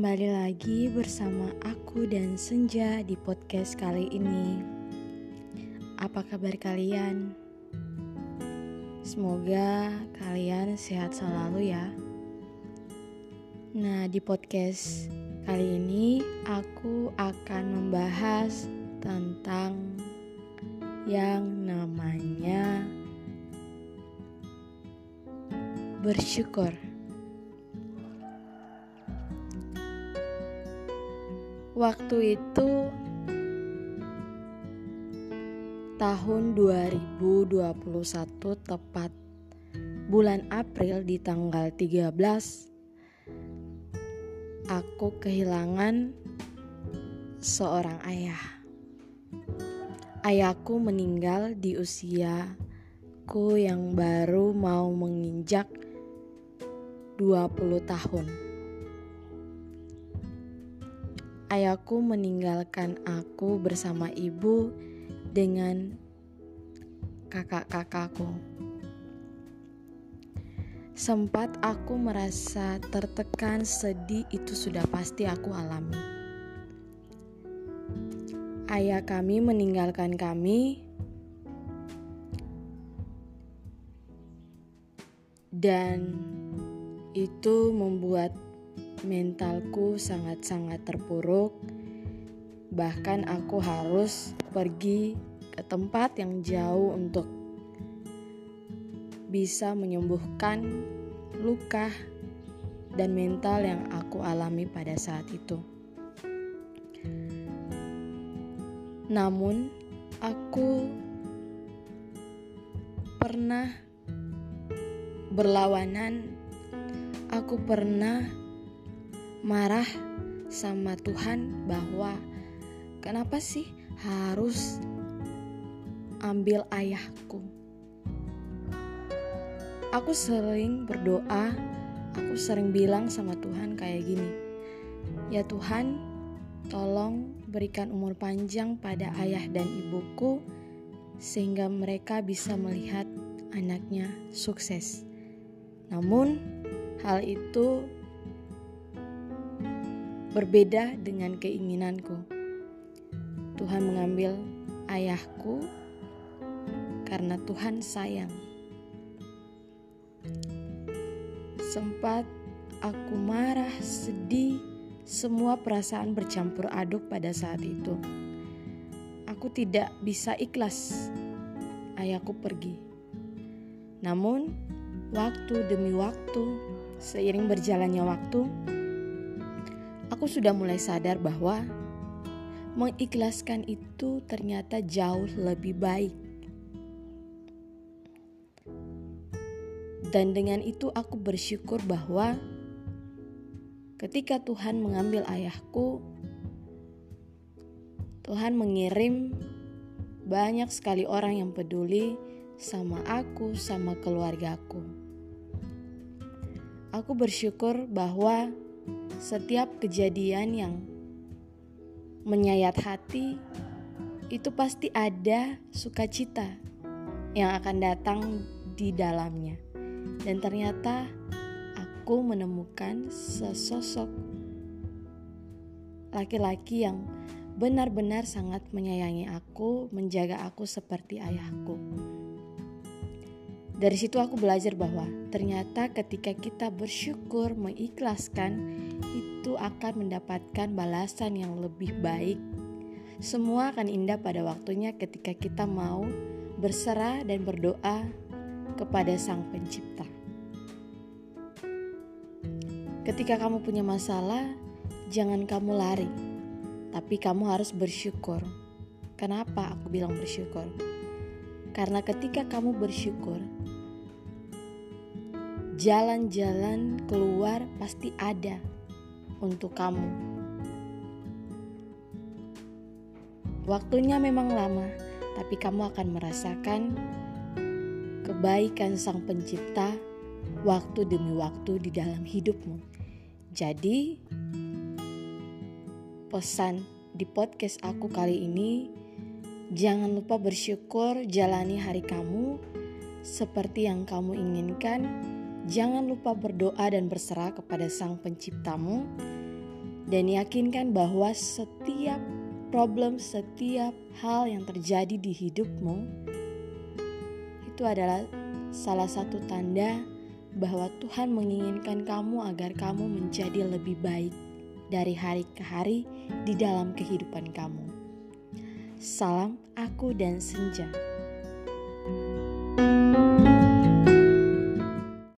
Kembali lagi bersama aku dan Senja di podcast kali ini. Apa kabar kalian? Semoga kalian sehat selalu ya. Nah, di podcast kali ini aku akan membahas tentang yang namanya bersyukur. Waktu itu tahun 2021 tepat bulan April di tanggal 13 aku kehilangan seorang ayah. Ayahku meninggal di usiaku yang baru mau menginjak 20 tahun. Ayahku meninggalkan aku bersama ibu dengan kakak-kakakku. Sempat aku merasa tertekan, sedih, itu sudah pasti aku alami. Ayah kami meninggalkan kami, dan itu membuat mentalku sangat-sangat terpuruk. Bahkan aku harus pergi ke tempat yang jauh untuk bisa menyembuhkan luka dan mental yang aku alami pada saat itu. Namun, aku pernah berlawanan. Aku pernah marah sama Tuhan bahwa kenapa sih harus ambil ayahku. Aku sering berdoa, aku sering bilang sama Tuhan kayak gini. Ya Tuhan, tolong berikan umur panjang pada ayah dan ibuku sehingga mereka bisa melihat anaknya sukses. Namun, hal itu berbeda dengan keinginanku. Tuhan mengambil ayahku karena Tuhan sayang. Sempat aku marah, sedih, semua perasaan bercampur aduk pada saat itu. Aku tidak bisa ikhlas ayahku pergi. Namun, waktu demi waktu, seiring berjalannya waktu, aku sudah mulai sadar bahwa mengikhlaskan itu ternyata jauh lebih baik. Dan dengan itu aku bersyukur bahwa ketika Tuhan mengambil ayahku, Tuhan mengirim banyak sekali orang yang peduli sama aku, sama keluargaku. Aku bersyukur bahwa setiap kejadian yang menyayat hati itu pasti ada sukacita yang akan datang di dalamnya. Dan ternyata aku menemukan sesosok laki-laki yang benar-benar sangat menyayangi aku, menjaga aku seperti ayahku. Dari situ aku belajar bahwa ternyata ketika kita bersyukur, mengikhlaskan, itu akan mendapatkan balasan yang lebih baik. Semua akan indah pada waktunya ketika kita mau berserah dan berdoa kepada Sang Pencipta. Ketika kamu punya masalah, jangan kamu lari, tapi kamu harus bersyukur. Kenapa aku bilang bersyukur? Karena ketika kamu bersyukur, jalan-jalan keluar pasti ada untuk kamu. Waktunya memang lama, tapi kamu akan merasakan kebaikan Sang Pencipta waktu demi waktu di dalam hidupmu. Jadi, pesan di podcast aku kali ini, jangan lupa bersyukur jalani hari kamu seperti yang kamu inginkan Jangan lupa berdoa dan berserah kepada Sang Penciptamu, dan yakinkan bahwa setiap problem, setiap hal yang terjadi di hidupmu itu adalah salah satu tanda bahwa Tuhan menginginkan kamu agar kamu menjadi lebih baik dari hari ke hari di dalam kehidupan kamu. Salam aku dan Senja.